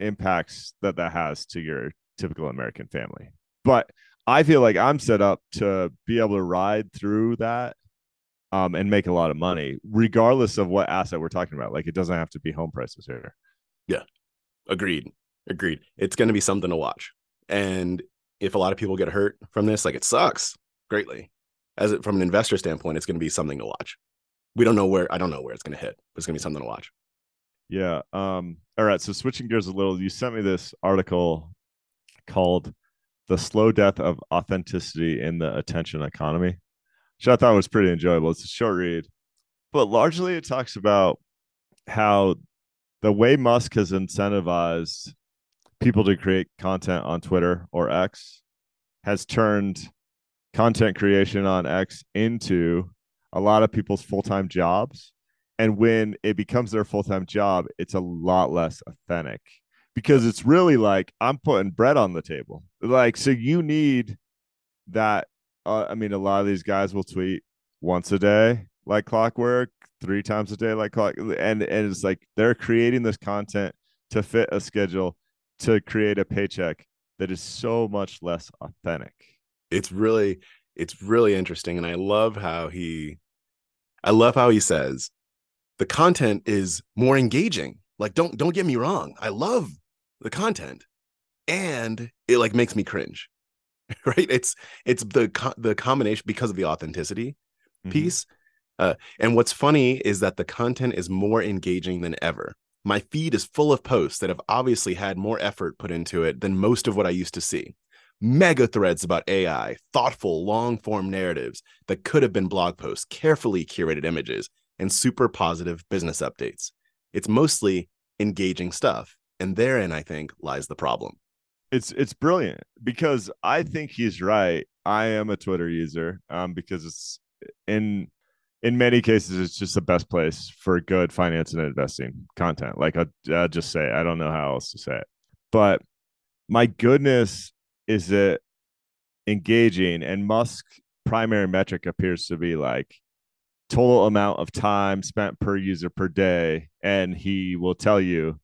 Speaker 2: impacts that that has to your typical American family. But I feel like I'm set up to be able to ride through that um, and make a lot of money, regardless of what asset we're talking about. Like it doesn't have to be home prices here.
Speaker 1: Yeah, agreed. Agreed. It's going to be something to watch. And if a lot of people get hurt from this, like it sucks greatly. As it, from an investor standpoint, it's going to be something to watch. We don't know where, I don't know where it's going to hit, but it's going to be something to watch.
Speaker 2: Yeah. Um, all right. So switching gears a little, you sent me this article called The Slow Death of Authenticity in the Attention Economy, which I thought was pretty enjoyable. It's a short read, but largely it talks about how the way Musk has incentivized people to create content on Twitter or X has turned content creation on X into a lot of people's full time jobs. And when it becomes their full time job, it's a lot less authentic because it's really like I'm putting bread on the table. Like, so you need that. Uh, I mean, a lot of these guys will tweet once a day, like clockwork, three times a day, like clock, and and it's like they're creating this content to fit a schedule to create a paycheck that is so much less authentic.
Speaker 1: It's really, it's really interesting. And I love how he, I love how he says the content is more engaging. Like, don't, don't get me wrong. I love the content and it like makes me cringe. right. It's, it's the, the combination because of the authenticity
Speaker 2: Mhm.
Speaker 1: piece. Uh, and what's funny is that the content is more engaging than ever. My feed is full of posts that have obviously had more effort put into it than most of what I used to see. Mega threads about AI, thoughtful, long form narratives that could have been blog posts, carefully curated images, and super positive business updates. It's mostly engaging stuff. And therein, I think, lies the problem.
Speaker 2: it's it's brilliant because I think he's right. I am a Twitter user um, because it's in in many cases it's just the best place for good finance and investing content. Like I I'll just say. I don't know how else to say it, but my goodness, is it engaging? And Musk's primary metric appears to be like total amount of time spent per user per day, and he will tell you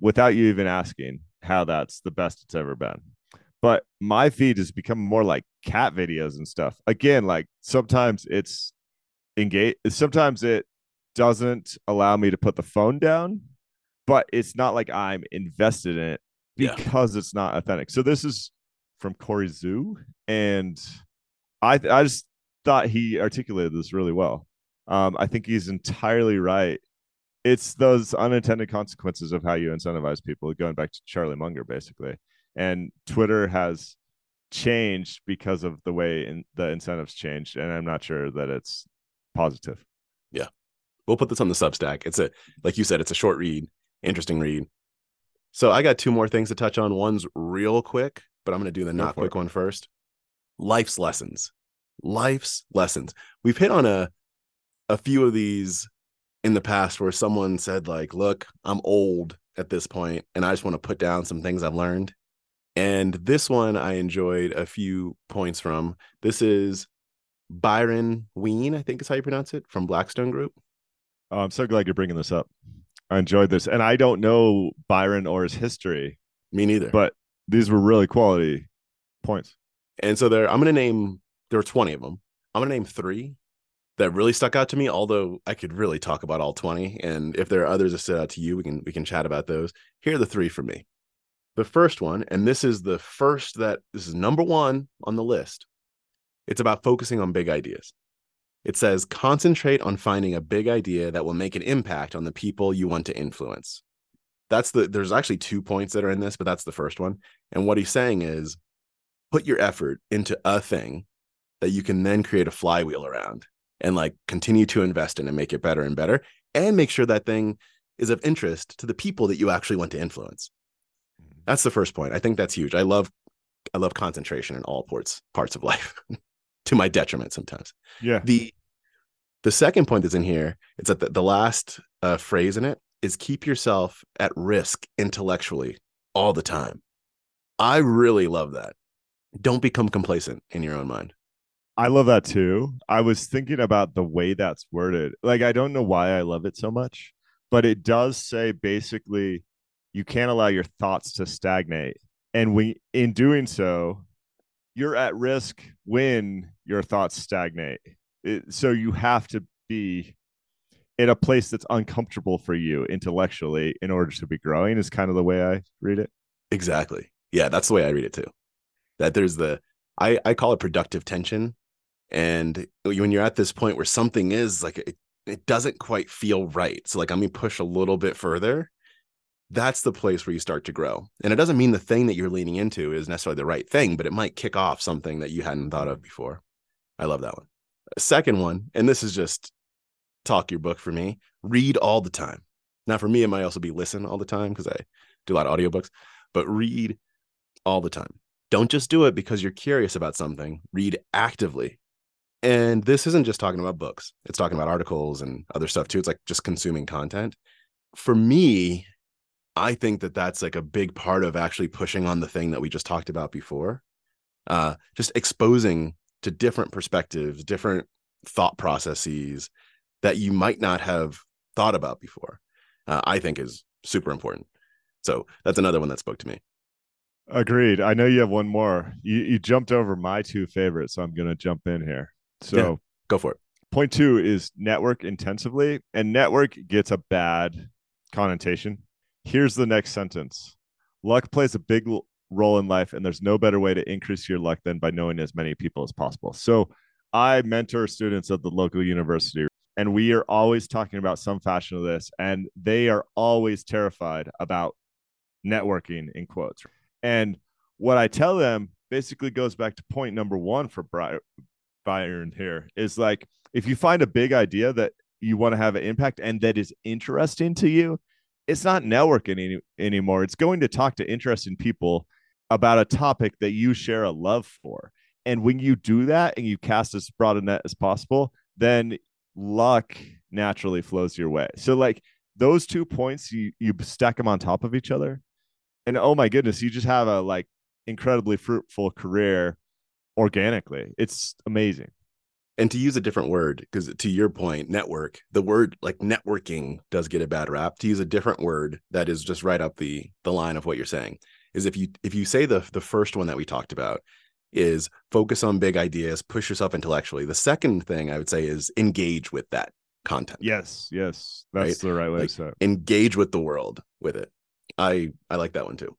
Speaker 2: without you even asking how that's the best it's ever been. But my feed has become more like cat videos and stuff. Again, like sometimes it's engage, sometimes it doesn't allow me to put the phone down, but it's not like I'm invested in it
Speaker 1: Yeah.
Speaker 2: because it's not authentic. So this is from Cory Zue, and I I just thought he articulated this really well. Um, I think he's entirely right. It's those unintended consequences of how you incentivize people, going back to Charlie Munger, basically. And Twitter has changed because of the way in, the incentives changed, and I'm not sure that it's positive. Yeah.
Speaker 1: We'll put this on the Substack. It's a, like you said, it's a short read, interesting read. So I got two more things to touch on. One's real quick, but I'm going to do the
Speaker 2: Go
Speaker 1: not quick
Speaker 2: it.
Speaker 1: one first. Life's lessons. Life's lessons. We've hit on a a few of these in the past where someone said like, "Look, I'm old at this point and I just want to put down some things I've learned." And this one I enjoyed a few points from. This is Byron Wien, I think is how you pronounce it, from Blackstone Group.
Speaker 2: Oh, I'm so glad you're bringing this up. I enjoyed this, and I don't know Byron or his history,
Speaker 1: Me neither.
Speaker 2: but these were really quality points.
Speaker 1: And so there, I'm going to name, there were 20 of them. I'm going to name three that really stuck out to me, although I could really talk about all 20. And if there are others that stood out to you, we can, we can chat about those. Here are the three for me. The first one, and this is the first that this is number one on the list. It's about focusing on big ideas. It says concentrate on finding a big idea that will make an impact on the people you want to influence. That's the, there's actually two points that are in this, but that's the first one. And what he's saying is put your effort into a thing that you can then create a flywheel around and like continue to invest in and make it better and better and make sure that thing is of interest to the people that you actually want to influence mm-hmm. that's the first point i think that's huge i love i love concentration in all parts parts of life to my detriment sometimes
Speaker 2: Yeah.
Speaker 1: the the second point that's in here it's that the, the last uh, phrase in it is keep yourself at risk intellectually all the time i really love that don't become complacent in your own mind
Speaker 2: I love that too. I was thinking about the way that's worded. Like, I don't know why I love it so much, but it does say basically you can't allow your thoughts to stagnate. And when in doing so, you're at risk when your thoughts stagnate. It, so you have to be in a place that's uncomfortable for you intellectually in order to be growing is kind of the way I read it.
Speaker 1: Exactly. Yeah, that's the way I read it too. That there's the I I call it productive tension and when you're at this point where something is like it, it doesn't quite feel right. So like I'm gonna push a little bit further. That's the place where you start to grow. And it doesn't mean the thing that you're leaning into is necessarily the right thing, but it might kick off something that you hadn't thought of before. I love that one. Second one, and this is just talk your book for me. Read all the time. Now, for me, it might also be listen all the time because I do a lot of audiobooks, but read all the time. Don't just do it because you're curious about something. Read actively. And this isn't just talking about books, it's talking about articles and other stuff too. It's like just consuming content. For me, I think that that's like a big part of actually pushing on the thing that we just talked about before. Uh, just exposing to different perspectives, different thought processes, that you might not have thought about before, uh, I think is super important. So that's another one that spoke to me.
Speaker 2: Agreed. I know you have one more. You, you jumped over my two favorites, so I'm going to jump in here. So yeah,
Speaker 1: go for it.
Speaker 2: Point two is network intensively, and network gets a bad connotation. Here's the next sentence Luck plays a big role in life, and there's no better way to increase your luck than by knowing as many people as possible. So I mentor students at the local university and we are always talking about some fashion of this and they are always terrified about networking in quotes and what i tell them basically goes back to point number one for byron here is like if you find a big idea that you want to have an impact and that is interesting to you it's not networking any, anymore it's going to talk to interesting people about a topic that you share a love for and when you do that and you cast as broad a net as possible then luck naturally flows your way. So like those two points, you you stack them on top of each other, and oh my goodness, you just have a like incredibly fruitful career organically. It's amazing.
Speaker 1: And to use a different word, because to your point, network, the word like networking does get a bad rap. To use a different word that is just right up the the line of what you're saying is if you if you say the the first one that we talked about is focus on big ideas, push yourself intellectually. The second thing I would say is engage with that content.
Speaker 2: Yes, yes, that's right? the right way like, to say it.
Speaker 1: Engage with the world with it. I I like that one too.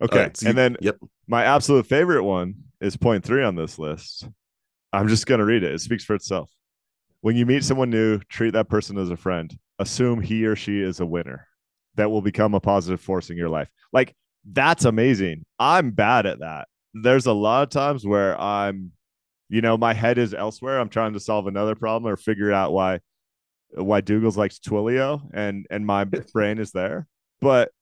Speaker 2: Okay, right, so and you, then yep, my absolute favorite one is point three on this list. I'm just gonna read it. It speaks for itself. When you meet someone new, treat that person as a friend. Assume he or she is a winner that will become a positive force in your life. Like that's amazing. I'm bad at that there's a lot of times where I'm, you know, my head is elsewhere. I'm trying to solve another problem or figure out why why Doogles likes Twilio and and my brain is there. But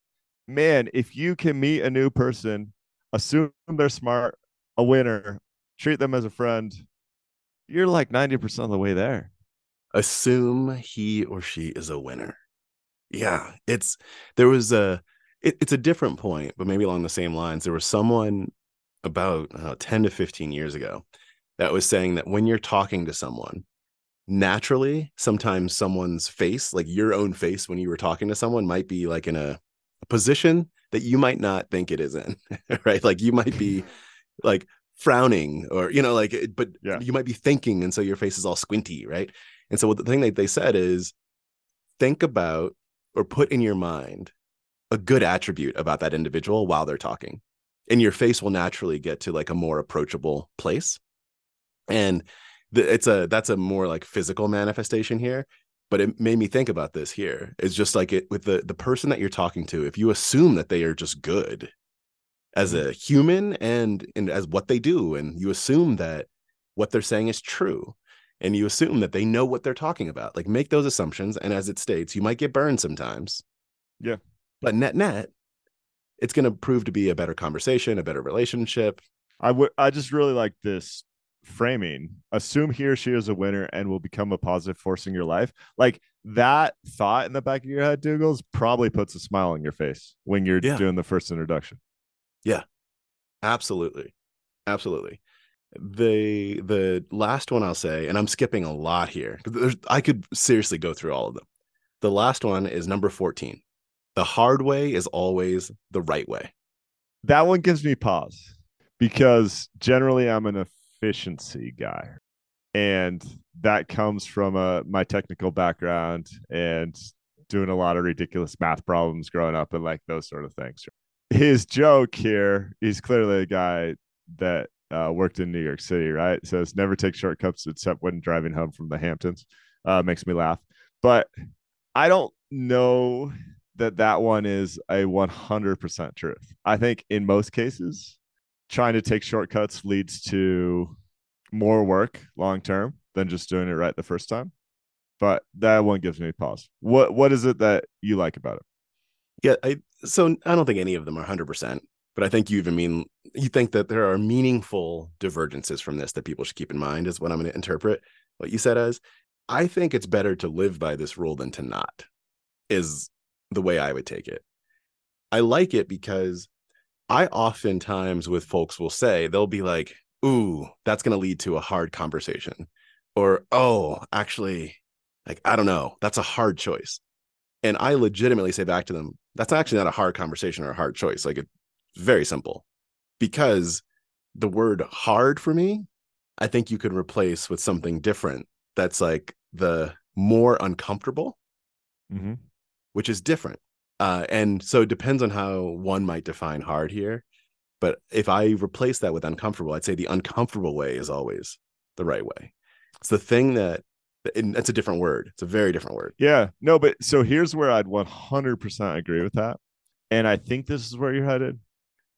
Speaker 2: man, if you can meet a new person, assume they're smart, a winner, treat them as a friend, you're like 90% of the way there.
Speaker 1: Assume he or she is a winner. Yeah, it's there was a it, it's a different point, but maybe along the same lines. There was someone about uh, 10 to 15 years ago that was saying that when you're talking to someone, naturally, sometimes someone's face, like your own face when you were talking to someone, might be like in a, a position that you might not think it is in, right? Like you might be like frowning or, you know, like, but yeah. you might be thinking. And so your face is all squinty, right? And so what the thing that they said is think about or put in your mind a good attribute about that individual while they're talking. And your face will naturally get to like a more approachable place. And it's a that's a more like physical manifestation here but it made me think about this here. It's just like it with the the person that you're talking to if you assume that they are just good as mm-hmm. a human and and as what they do and you assume that what they're saying is true and you assume that they know what they're talking about like make those assumptions and as it states you might get burned sometimes.
Speaker 2: Yeah
Speaker 1: but net net it's going to prove to be a better conversation, a better relationship.
Speaker 2: I would I just really like this framing. Assume he or she is a winner and will become a positive force in your life. Like that thought in the back of your head, Doogles, probably puts a smile on your face when you're yeah. doing the first introduction.
Speaker 1: Yeah. Absolutely. Absolutely. The the last one I'll say, and I'm skipping a lot here. There's I could seriously go through all of them. The last one is number 14. The hard way is always the right way.
Speaker 2: That one gives me pause because generally I'm an efficiency guy. And that comes from uh, my technical background and doing a lot of ridiculous math problems growing up and like those sort of things. His joke here, he's clearly a guy that uh, worked in New York City, right? Says never take shortcuts except when driving home from the Hamptons. Uh, makes me laugh. But I don't know that that one is a 100% truth. I think in most cases, trying to take shortcuts leads to more work long term than just doing it right the first time. But that one gives me pause. What what is it that you like about it?
Speaker 1: Yeah, I so I don't think any of them are 100%, but I think you even mean you think that there are meaningful divergences from this that people should keep in mind is what I'm going to interpret what you said as. I think it's better to live by this rule than to not. Is the way I would take it. I like it because I oftentimes with folks will say, they'll be like, ooh, that's going to lead to a hard conversation. Or, oh, actually, like, I don't know, that's a hard choice. And I legitimately say back to them, that's actually not a hard conversation or a hard choice. Like, it's very simple because the word hard for me, I think you could replace with something different that's like the more uncomfortable. Mm-hmm which is different. Uh, and so it depends on how one might define hard here. But if I replace that with uncomfortable, I'd say the uncomfortable way is always the right way. It's the thing that that's a different word. It's a very different word.
Speaker 2: Yeah. No, but so here's where I'd 100% agree with that. And I think this is where you're headed.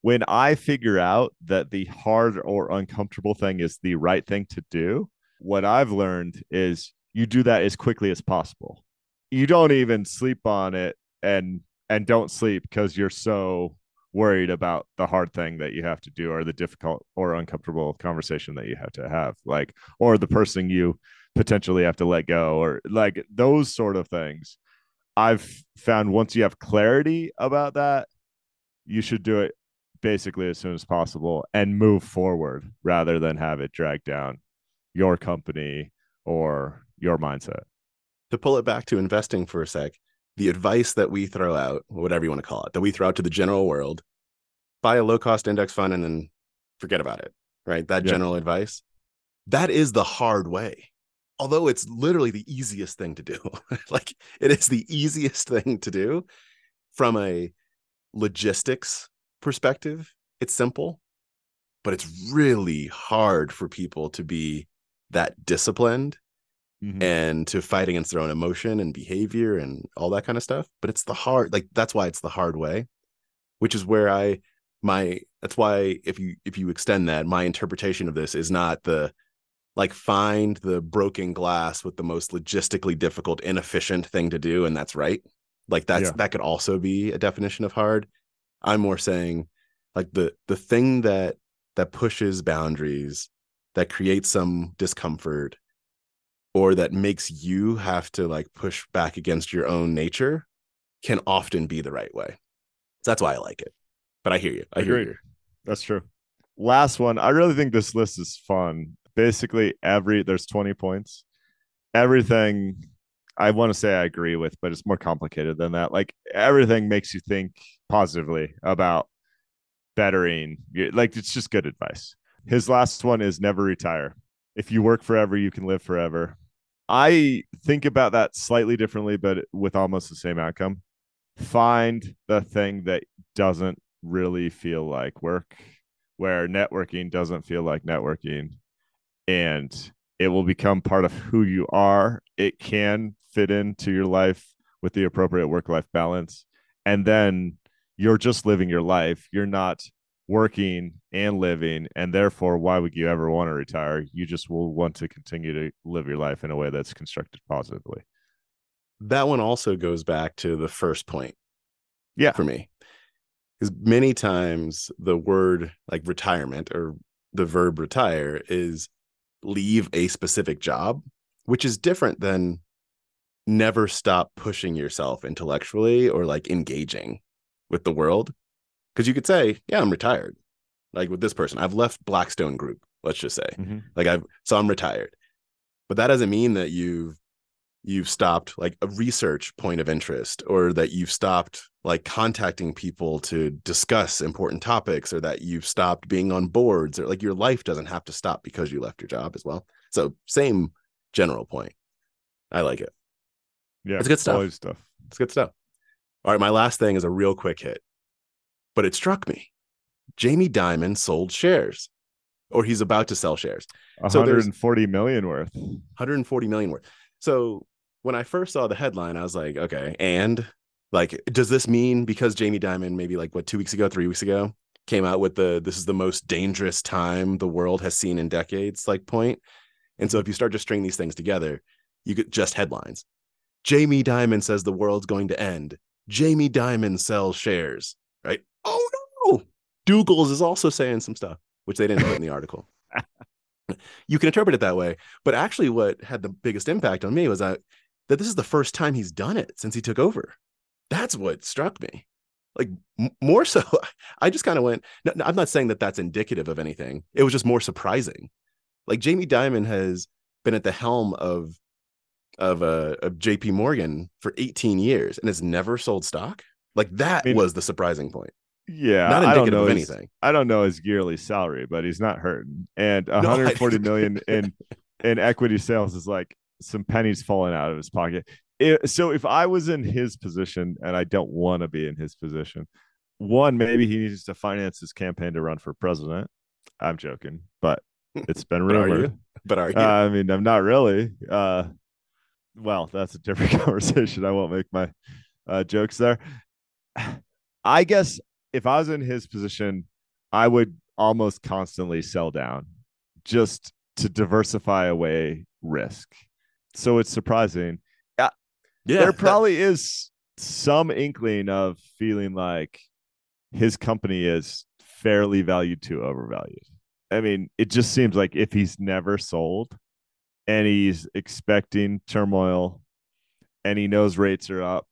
Speaker 2: When I figure out that the hard or uncomfortable thing is the right thing to do, what I've learned is you do that as quickly as possible you don't even sleep on it and and don't sleep because you're so worried about the hard thing that you have to do or the difficult or uncomfortable conversation that you have to have like or the person you potentially have to let go or like those sort of things. I've found once you have clarity about that you should do it basically as soon as possible and move forward rather than have it drag down your company or your mindset
Speaker 1: to pull it back to investing for a sec, the advice that we throw out, whatever you want to call it, that we throw out to the general world, buy a low cost index fund and then forget about it, right? That yeah. general advice, that is the hard way. Although it's literally the easiest thing to do. like it is the easiest thing to do from a logistics perspective. It's simple, but it's really hard for people to be that disciplined mm-hmm. and to fight against their own emotion and behavior and all that kind of stuff. But it's the hard, like that's why it's the hard way, which is where I my that's why if you if you extend that, my interpretation of this is not the like find the broken glass with the most logistically difficult, inefficient thing to do, and that's right. Like that's yeah. that could also be a definition of hard. I'm more saying like the the thing that that pushes boundaries that creates some discomfort or that makes you have to like push back against your own nature can often be the right way. So that's why I like it. But I hear you. I hear you.
Speaker 2: That's true. Last one. I really think this list is fun. Basically, every there's 20 points. Everything I want to say I agree with, but it's more complicated than that. Like everything makes you think positively about bettering. Like it's just good advice. His last one is never retire. If you work forever, you can live forever. I think about that slightly differently, but with almost the same outcome. Find the thing that doesn't really feel like work, where networking doesn't feel like networking, and it will become part of who you are. It can fit into your life with the appropriate work life balance. And then you're just living your life. You're not working and living and therefore why would you ever want to retire? You just will want to continue to live your life in a way that's constructed positively.
Speaker 1: That one also goes back to the first point
Speaker 2: yeah.
Speaker 1: for me because many times the word like retirement or the verb retire is leave a specific job which is different than never stop pushing yourself intellectually or like engaging with the world because you could say, yeah, I'm retired. Like with this person, I've left Blackstone Group, let's just say. Mm-hmm. Like I've so I'm retired. But that doesn't mean that you've you've stopped like a research point of interest or that you've stopped like contacting people to discuss important topics or that you've stopped being on boards or like your life doesn't have to stop because you left your job as well so same general point i like it
Speaker 2: Yeah,
Speaker 1: It's good stuff.
Speaker 2: stuff.
Speaker 1: it's good stuff all right my last thing is a real quick hit but it struck me jamie dimon sold shares or he's about to sell shares So there's-
Speaker 2: 140 million worth.
Speaker 1: 140 million worth. So when I first saw the headline, I was like, okay, and like, does this mean because Jamie Dimon maybe like what two weeks ago, three weeks ago, came out with the this is the most dangerous time the world has seen in decades, like point. And so if you start to string these things together, you get just headlines. Jamie Dimon says the world's going to end. Jamie Dimon sells shares? Oh no. Doogles is also saying some stuff, which they didn't put in the article you can interpret it that way. But actually, what had the biggest impact on me was that that this is the first time he's done it since he took over. That's what struck me. Like m- more so, I just kind of went. No, no, I'm not saying that that's indicative of anything. It was just more surprising. Like Jamie Dimon has been at the helm of of uh, of J.P. Morgan for 18 years and has never sold stock. Like that
Speaker 2: I mean,
Speaker 1: was the surprising point.
Speaker 2: Yeah,
Speaker 1: Not
Speaker 2: I don't know
Speaker 1: of
Speaker 2: his-
Speaker 1: anything.
Speaker 2: I don't know his yearly salary, but he's not hurting. And
Speaker 1: I-
Speaker 2: 140 million in in equity sales is like some pennies falling out of his pocket. It- so if I was in his position, and I don't want to be in his position, one maybe he needs to finance his campaign to run for president. I'm joking, but it's been
Speaker 1: But are you?
Speaker 2: rumored.
Speaker 1: But are you?
Speaker 2: Uh, I mean, I'm not really. Uh, well, that's a different conversation. I won't make my uh, jokes there. I guess if I was in his position, I would almost constantly sell down just to diversify away risk. So it's surprising.
Speaker 1: yeah,
Speaker 2: there probably is some inkling of feeling like his company is fairly valued to overvalued. I mean, it just seems like if he's never sold and he's expecting turmoil and he knows rates are up,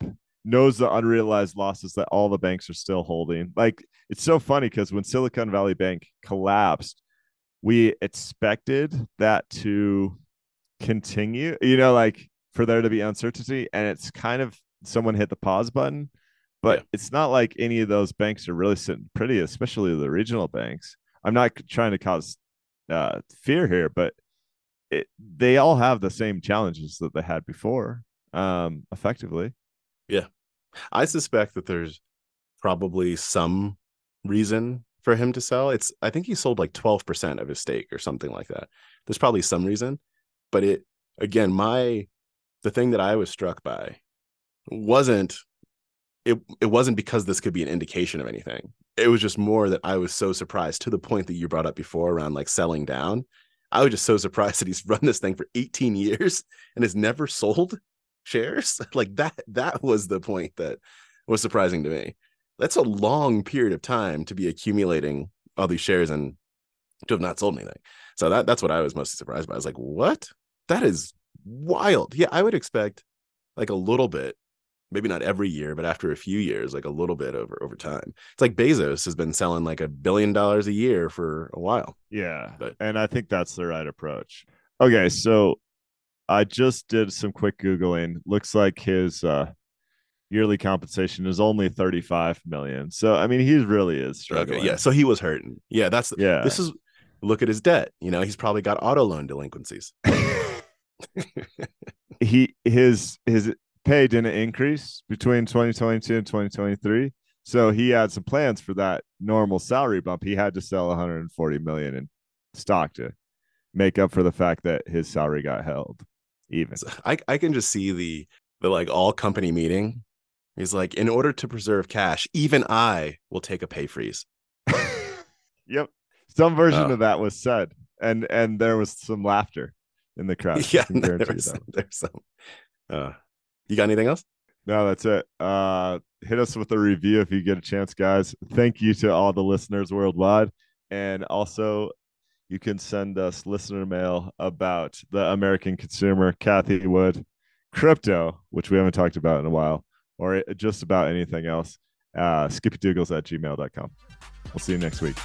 Speaker 2: knows the unrealized losses that all the banks are still holding. Like it's so funny because when Silicon Valley Bank collapsed, we expected that to continue, you know, like for there to be uncertainty. And it's kind of someone hit the pause button, but
Speaker 1: Yeah.
Speaker 2: it's not like any of those banks are really sitting pretty, especially the regional banks. I'm not trying to cause uh, fear here, but it, they all have the same challenges that they had before, um, effectively.
Speaker 1: I suspect that there's probably some reason for him to sell. It's I think he sold like 12% of his stake or something like that. There's probably some reason, but it again, my the thing that I was struck by wasn't it it wasn't because this could be an indication of anything. It was just more that I was so surprised to the point that you brought up before around like selling down. I was just so surprised that he's run this thing for 18 years and has never sold shares. Like that that was the point that was surprising to me. That's a long period of time to be accumulating all these shares and to have not sold anything. So that that's what I was mostly surprised by. I was like, what? That is wild. Yeah, I would expect like a little bit, maybe not every year, but after a few years, like a little bit over over time. It's like Bezos has been selling like a billion dollars a year for a while.
Speaker 2: Yeah.
Speaker 1: But-
Speaker 2: and I think that's the right approach. Okay. So I just did some quick Googling. Looks like his uh, yearly compensation is only 35 million. So, I mean, he really is struggling.
Speaker 1: Okay, yeah. So he was hurting. Yeah, that's
Speaker 2: Yeah.
Speaker 1: this is look at his debt. You know, he's probably got auto loan delinquencies.
Speaker 2: he his his pay didn't increase between 2022 and 2023 so he had some plans for that normal salary bump he had to sell 140 million in stock to make up for the fact that his salary got held even
Speaker 1: So I I can just see the the like all company meeting. He's like, in order to preserve cash, even I will take a pay freeze.
Speaker 2: yep some version
Speaker 1: Oh.
Speaker 2: of that was said and and there was some laughter in the crowd
Speaker 1: yeah,
Speaker 2: you
Speaker 1: there's some, there's some. Uh, you got anything else?
Speaker 2: No, that's it. Uh, hit us with a review if you get a chance, guys. Thank you to all the listeners worldwide. And also, you can send us listener mail about the American consumer, Cathie Wood, crypto, which we haven't talked about in a while, or just about anything else. Uh, skippydoogles at gmail.com. We'll see you next week.